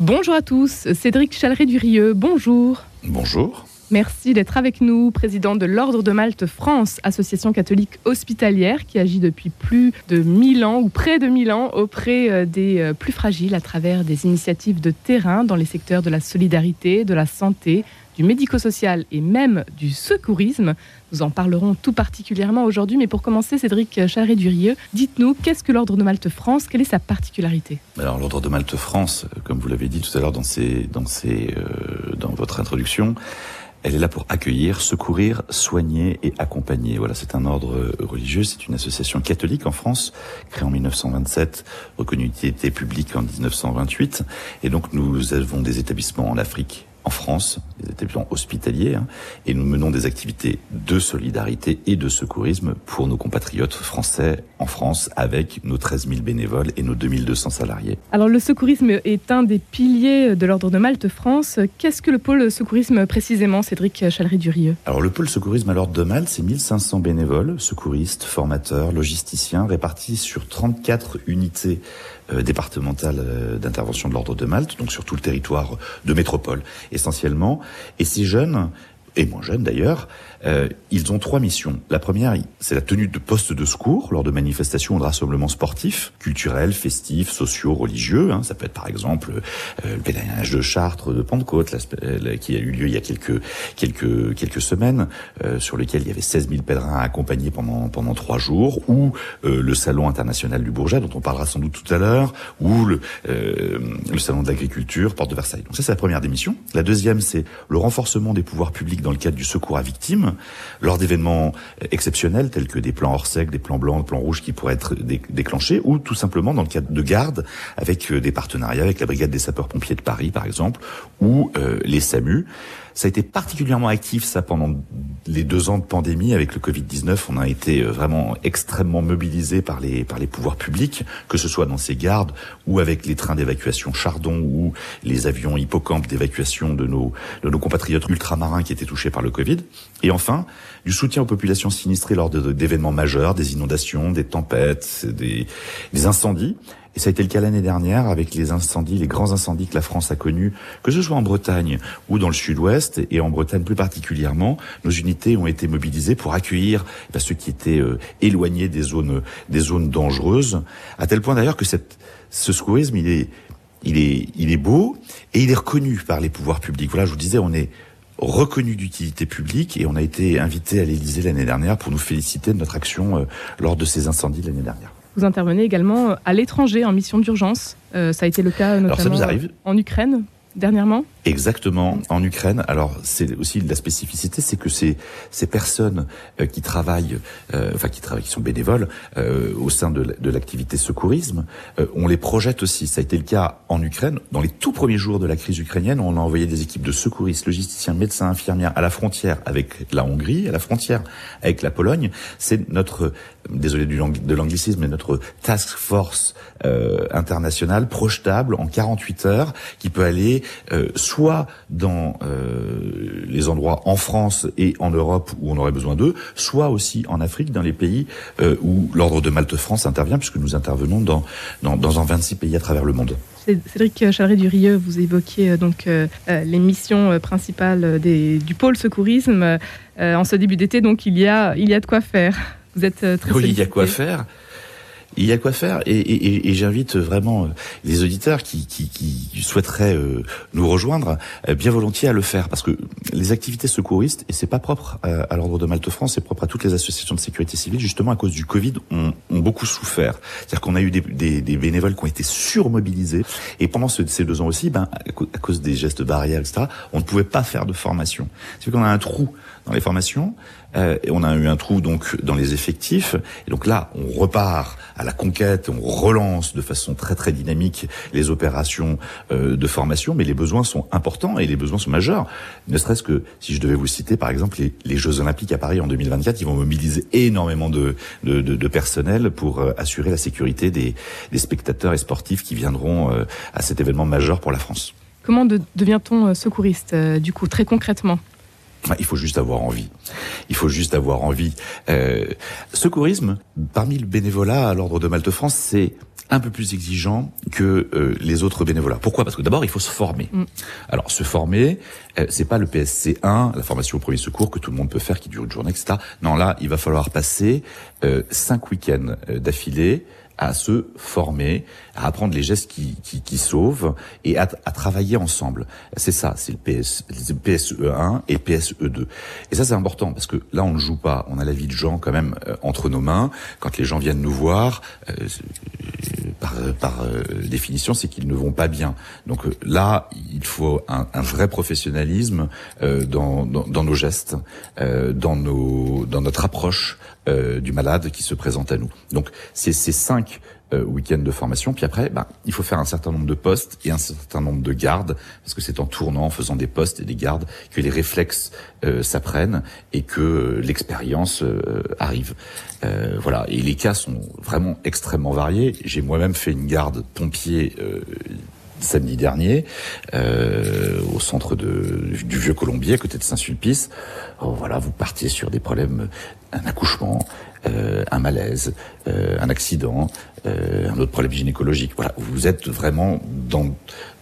Bonjour à tous, Cédric Chaleret-Durieux, bonjour. Bonjour. Merci d'être avec nous, président de l'Ordre de Malte France, association catholique hospitalière qui agit depuis plus de 1000 ans ou près de 1000 ans auprès euh, des euh, plus fragiles à travers des initiatives de terrain dans les secteurs de la solidarité, de la santé, du médico-social et même du secourisme. Nous en parlerons tout particulièrement aujourd'hui, mais pour commencer, Cédric Chaleret-Durieux, dites-nous, qu'est-ce que l'Ordre de Malte France Quelle est sa particularité? Alors l'Ordre de Malte France, comme vous l'avez dit tout à l'heure euh, dans votre introduction, elle est là pour accueillir, secourir, soigner et accompagner. Voilà, c'est un ordre religieux, c'est une association catholique en France, créée en 1927, reconnue utilité publique en 1928. Et donc nous avons des établissements en Afrique, en France, établissements hospitaliers, hein, et nous menons des activités de solidarité et de secourisme pour nos compatriotes français en France, avec nos 13 000 bénévoles et nos 2200 salariés. Alors le secourisme est un des piliers de l'Ordre de Malte France. Qu'est-ce que le pôle secourisme précisément, Cédric Chalery-Durieux Alors le pôle secourisme à l'Ordre de Malte, c'est 1500 bénévoles, secouristes, formateurs, logisticiens, répartis sur 34 unités euh, départementales euh, d'intervention de l'Ordre de Malte, donc sur tout le territoire de métropole essentiellement. Et ces jeunes, et moins jeunes d'ailleurs, euh, ils ont trois missions. La première, c'est la tenue de postes de secours lors de manifestations ou de rassemblements sportifs, culturels, festifs, sociaux, religieux. Hein. Ça peut être par exemple euh, le pèlerinage de Chartres, de Pentecôte, euh, qui a eu lieu il y a quelques quelques quelques semaines, euh, sur lequel il y avait 16 000 pèlerins accompagnés pendant pendant trois jours, ou euh, le salon international du Bourget, dont on parlera sans doute tout à l'heure, ou le, le salon de l'agriculture, porte de Versailles. Donc ça, c'est la première des missions. La deuxième, c'est le renforcement des pouvoirs publics le cadre du secours à victimes lors d'événements exceptionnels tels que des plans hors sec, des plans blancs, des plans rouges qui pourraient être déclenchés, ou tout simplement dans le cadre de garde avec euh, des partenariats avec la brigade des sapeurs-pompiers de Paris par exemple, ou euh, les SAMU. Ça a été particulièrement actif, ça, pendant les deux ans de pandémie. Avec le Covid-19, on a été euh, vraiment extrêmement mobilisé par les, par les pouvoirs publics, que ce soit dans ces gardes ou avec les trains d'évacuation Chardon ou les avions hippocampes d'évacuation de nos, de nos compatriotes ultramarins qui étaient touchés par le Covid. Et enfin, du soutien aux populations sinistrées lors d'événements majeurs, des inondations, des tempêtes, des, des incendies. Et ça a été le cas l'année dernière avec les incendies, les grands incendies que la France a connus, que ce soit en Bretagne ou dans le sud-ouest, et en Bretagne plus particulièrement, nos unités ont été mobilisées pour accueillir bah, ceux qui étaient euh, éloignés des zones, des zones dangereuses, à tel point d'ailleurs que cette, ce secourisme, il est, il est, il est beau et il est reconnu par les pouvoirs publics. Voilà, je vous disais, on est reconnu d'utilité publique et on a été invité à l'Élysée l'année dernière pour nous féliciter de notre action euh, lors de ces incendies de l'année dernière. Vous intervenez également à l'étranger en mission d'urgence. Euh, ça a été le cas notamment en Ukraine Exactement, en Ukraine. Alors c'est aussi la spécificité, c'est que ces ces personnes euh, qui travaillent, euh, enfin qui travaillent, qui sont bénévoles euh, au sein de, l'activité secourisme, on les projette aussi. Ça a été le cas en Ukraine. Dans les tout premiers jours de la crise ukrainienne, on a envoyé des équipes de secouristes, logisticiens, médecins, infirmières à la frontière avec la Hongrie, à la frontière avec la Pologne. C'est notre, désolé de l'anglicisme, mais notre task force internationale projetable en 48 heures qui peut aller soit dans euh, les endroits en France et en Europe où on aurait besoin d'eux, soit aussi en Afrique, dans les pays euh, où l'Ordre de Malte-France intervient, puisque nous intervenons dans, dans, dans 26 pays à travers le monde. Cédric Chaleret-Durieux, vous évoquiez euh, donc les missions principales des, du pôle secourisme. en ce début d'été, donc il y a, il y a de quoi faire. Vous êtes très Oui, il y a quoi faire il y a quoi faire et, et, et j'invite vraiment euh, les auditeurs qui, qui, qui souhaiteraient euh, nous rejoindre euh, bien volontiers à le faire parce que les activités secouristes et c'est pas propre à, l'ordre de Malte France, c'est propre à toutes les associations de sécurité civile justement à cause du Covid ont, ont beaucoup souffert. C'est-à-dire qu'on a eu des, des, des, bénévoles qui ont été surmobilisés et pendant ce, ces deux ans aussi, ben à cause des gestes barrières etc, on ne pouvait pas faire de formation. C'est qu'on a un trou dans les formations euh, et on a eu un trou donc dans les effectifs. Et donc là, on repart à la conquête, on relance de façon très très dynamique les opérations euh, de formation, mais les besoins sont importants et les besoins sont majeurs. Ne serait-ce que si je devais vous citer par exemple les, les, Jeux Olympiques à Paris en 2024, ils vont mobiliser énormément de, de, de, de personnel pour euh, assurer la sécurité des, des, spectateurs et sportifs qui viendront euh, à cet événement majeur pour la France. Comment de, devient-on secouriste du coup très concrètement? Il faut juste avoir envie. Il faut juste avoir envie. Euh, secourisme, parmi le bénévolat à l'Ordre de Malte France, c'est un peu plus exigeant que euh, les autres bénévolats. Pourquoi? Parce que d'abord, il faut se former. Mm. Alors, se former, euh, c'est pas le PSC 1, la formation au premier secours que tout le monde peut faire, qui dure une journée, etc. Non, là, il va falloir passer euh, cinq week-ends d'affilée à se former, à apprendre les gestes qui, qui, qui sauvent et à, à, travailler ensemble. C'est ça, c'est le, PS, le PSE1 et PSE2. Et ça, c'est important parce que là, on ne joue pas. On a la vie de gens quand même euh, entre nos mains. Quand les gens viennent nous voir, euh, par, par euh, définition, c'est qu'ils ne vont pas bien. Donc euh, là, il faut un, un vrai professionnalisme dans, dans, dans, nos gestes, dans, nos, dans notre approche du malade qui se présente à nous. Donc c'est ces cinq euh, week-end de formation. Puis après, bah, il faut faire un certain nombre de postes et un certain nombre de gardes, parce que c'est en tournant, en faisant des postes et des gardes, que les réflexes euh, s'apprennent et que euh, l'expérience euh, arrive. voilà. Et les cas sont vraiment extrêmement variés. J'ai moi-même fait une garde pompier samedi dernier au centre de, du Vieux Colombier, côté de Saint-Sulpice. Oh, voilà, vous partiez sur des problèmes, un accouchement, euh, un malaise, euh, un accident, euh, un autre problème gynécologique. Voilà, vous êtes vraiment dans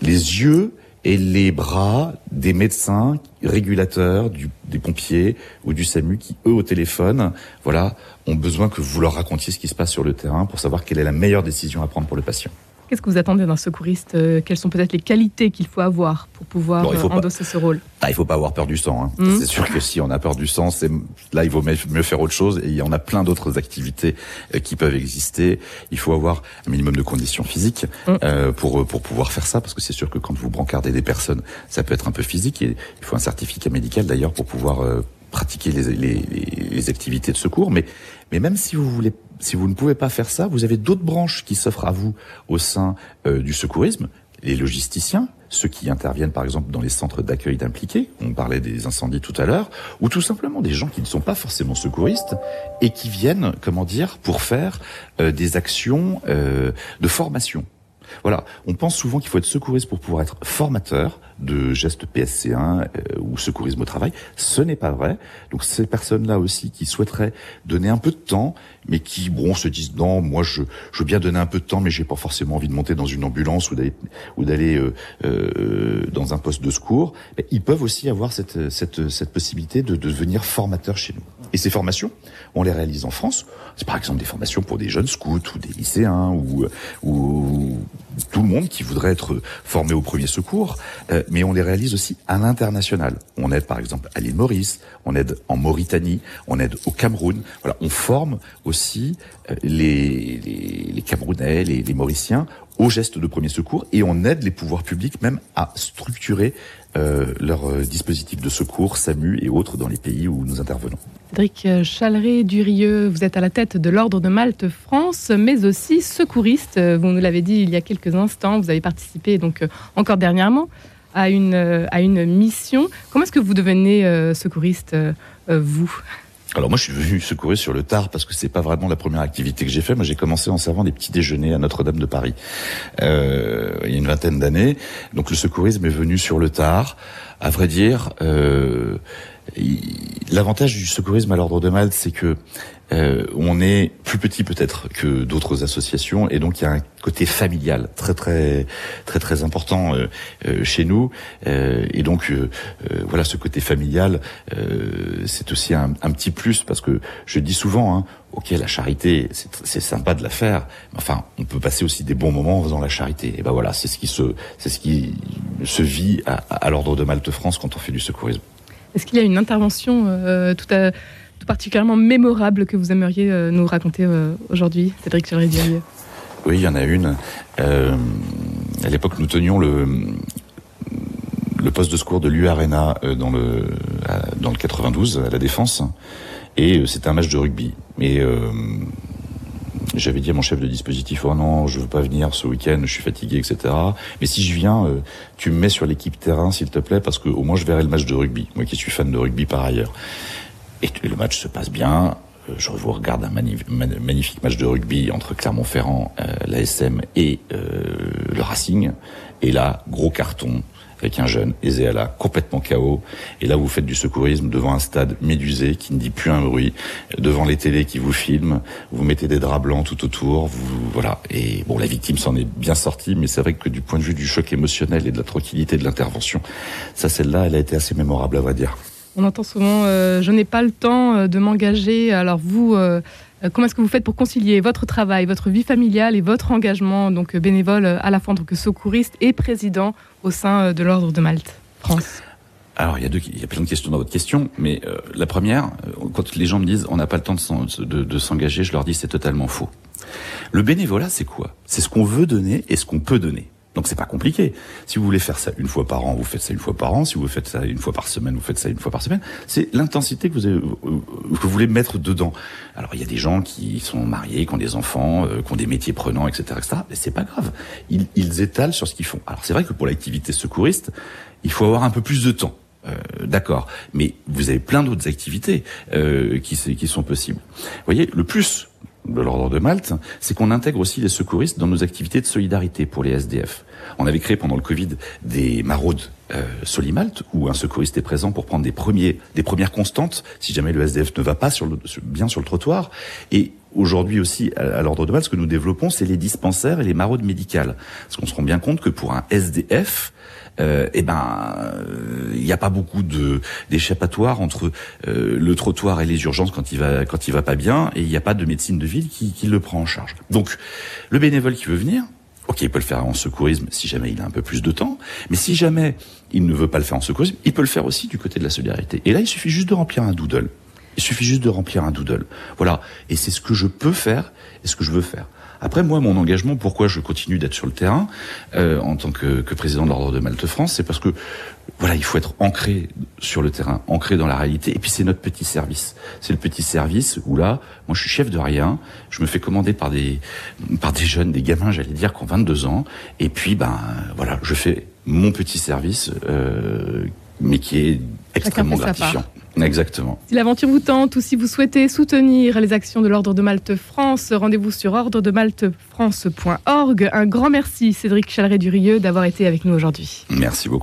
les yeux et les bras des médecins régulateurs, des pompiers ou du SAMU qui, eux, au téléphone, voilà, ont besoin que vous leur racontiez ce qui se passe sur le terrain pour savoir quelle est la meilleure décision à prendre pour le patient. Qu'est-ce que vous attendez d'un secouriste euh, Quelles sont peut-être les qualités qu'il faut avoir pour pouvoir euh, endosser ce rôle? Ah, Il faut pas avoir peur du sang. Hein. Mmh. C'est sûr que si on a peur du sang, c'est là il vaut mieux faire autre chose. Et il y en a plein d'autres activités euh, qui peuvent exister. Il faut avoir un minimum de conditions physiques mmh. euh, pour pour pouvoir faire ça, parce que c'est sûr que quand vous brancardez des personnes, ça peut être un peu physique. Et il faut un certificat médical d'ailleurs pour pouvoir euh, pratiquer les, les, les, activités de secours. Mais, mais même si vous voulez, si vous ne pouvez pas faire ça, vous avez d'autres branches qui s'offrent à vous au sein euh, du secourisme. Les logisticiens, ceux qui interviennent par exemple dans les centres d'accueil d'impliqués, on parlait des incendies tout à l'heure, ou tout simplement des gens qui ne sont pas forcément secouristes et qui viennent, comment dire, pour faire euh, des actions euh, de formation. Voilà, on pense souvent qu'il faut être secouriste pour pouvoir être formateur de gestes PSC1 euh, ou secourisme au travail. Ce n'est pas vrai. Donc ces personnes-là aussi qui souhaiteraient donner un peu de temps, mais qui bon se disent non, moi je, je veux bien donner un peu de temps, mais j'ai pas forcément envie de monter dans une ambulance ou d'aller euh, euh, dans un poste de secours. ils peuvent aussi avoir cette cette, cette possibilité de, de devenir formateur chez nous. Et ces formations, on les réalise en France. C'est par exemple des formations pour des jeunes scouts ou des lycéens ou, ou tout le monde qui voudrait être formé au premier secours, euh, mais on les réalise aussi à l'international. On aide par exemple à l'île Maurice, on aide en Mauritanie, on aide au Cameroun. Voilà, on forme aussi euh, les Camerounais, les, les Mauriciens aux gestes de premier secours et on aide les pouvoirs publics même à structurer euh, leurs euh, dispositifs de secours, SAMU et autres dans les pays où nous intervenons. Cédric Chaleret-Durieux, vous êtes à la tête de l'Ordre de Malte France, mais aussi secouriste. Vous nous l'avez dit il y a quelques instants, vous avez participé donc euh, encore dernièrement à une, à une mission. Comment est-ce que vous devenez secouriste, vous? Alors moi, je suis venu secourir sur le tard parce que c'est pas vraiment la première activité que j'ai fait. Moi, j'ai commencé en servant des petits déjeuners à Notre-Dame de Paris euh, il y a une vingtaine d'années. Donc le secourisme est venu sur le tard. À vrai dire, euh, l'avantage du secourisme à l'ordre de Malte, c'est que euh, on est plus petit peut-être que d'autres associations et donc il y a un côté familial très très très très important euh, euh, chez nous euh, et donc euh, voilà ce côté familial c'est aussi un, un, petit plus parce que je dis souvent hein, ok la charité c'est sympa de la faire mais enfin on peut passer aussi des bons moments en faisant la charité et ben voilà c'est ce qui se c'est ce qui se vit à, à l'ordre de Malte France quand on fait du secourisme. Est-ce qu'il y a une intervention tout à particulièrement mémorable que vous aimeriez euh, nous raconter euh, aujourd'hui, Cédric Chalridier Oui, il y en a une. Euh, à l'époque, nous tenions le, poste de secours de l'U-Arena euh, dans, le, dans le 92, à la Défense. Et c'était un match de rugby. J'avais dit à mon chef de dispositif, oh non, je veux pas venir ce week-end, je suis fatigué, etc. Mais si je viens, tu me mets sur l'équipe terrain, s'il te plaît, parce que au moins je verrai le match de rugby. Moi qui suis fan de rugby par ailleurs. Et le match se passe bien. je vous regarde un magnifique match de rugby entre Clermont-Ferrand, l'ASM et le Racing. Et là, gros carton, avec un jeune, Ezéala, complètement chaos. Et là, vous faites du secourisme devant un stade médusé qui ne dit plus un bruit, devant les télés qui vous filment, vous mettez des draps blancs tout autour, vous, voilà. Et bon, la victime s'en est bien sortie, mais c'est vrai que du point de vue du choc émotionnel et de la tranquillité de l'intervention, ça, celle-là, elle a été assez mémorable, à vrai dire. On entend souvent euh, je n'ai pas le temps euh, de m'engager. Alors vous, euh, comment est-ce que vous faites pour concilier votre travail, votre vie familiale et votre engagement donc bénévole à la fois en tant que secouriste et président au sein de l'Ordre de Malte France? Alors il y, a deux, il y a plein de questions dans votre question, mais la première, quand les gens me disent on n'a pas le temps de s'engager, je leur dis c'est totalement faux. Le bénévolat, c'est quoi? C'est ce qu'on veut donner et ce qu'on peut donner. Donc c'est pas compliqué. Si vous voulez faire ça une fois par an, vous faites ça une fois par an. Si vous faites ça une fois par semaine, vous faites ça une fois par semaine. C'est l'intensité que vous, avez, que vous voulez mettre dedans. Alors il y a des gens qui sont mariés, qui ont des enfants, euh, qui ont des métiers prenants, etc., etc. Mais c'est pas grave. Ils, ils étalent sur ce qu'ils font. Alors c'est vrai que pour l'activité secouriste, il faut avoir un peu plus de temps. Euh, D'accord, mais vous avez plein d'autres activités euh, qui, qui sont possibles. Vous voyez, le plus de l'ordre de Malte, c'est qu'on intègre aussi les secouristes dans nos activités de solidarité pour les SDF. On avait créé pendant le Covid des maraudes euh, Solimalte où un secouriste est présent pour prendre des premiers, des premières constantes si jamais le SDF ne va pas sur le, bien sur le trottoir. Et aujourd'hui aussi, à, l'ordre de Malte, ce que nous développons, c'est les dispensaires et les maraudes médicales. Parce qu'on se rend bien compte que pour un SDF, euh, eh ben, il n'y a pas beaucoup de d'échappatoire entre euh, le trottoir et les urgences quand il va quand il va pas bien, et il n'y a pas de médecine de ville qui, qui le prend en charge. Donc, le bénévole qui veut venir, Ok, il peut le faire en secourisme si jamais il a un peu plus de temps, mais si jamais il ne veut pas le faire en secourisme, il peut le faire aussi du côté de la solidarité. Et là, il suffit juste de remplir un doodle. Il suffit juste de remplir un doodle. Voilà. Et c'est ce que je peux faire et ce que je veux faire. Après, moi, mon engagement, pourquoi je continue d'être sur le terrain euh, en tant que, que président de l'Ordre de Malte France, c'est parce que voilà, il faut être ancré sur le terrain, ancré dans la réalité. Et puis c'est notre petit service. C'est le petit service où là, moi, je suis chef de rien. Je me fais commander par des par des jeunes, des gamins, j'allais dire, qui ont 22 ans. Et puis, ben voilà, je fais mon petit service, euh, mais qui est extrêmement gratifiant. Exactement. Si l'aventure vous tente ou si vous souhaitez soutenir les actions de l'Ordre de Malte France, rendez-vous sur ordredemaltefrance.org. Un grand merci Cédric Chaleret-Durieux d'avoir été avec nous aujourd'hui. Merci beaucoup.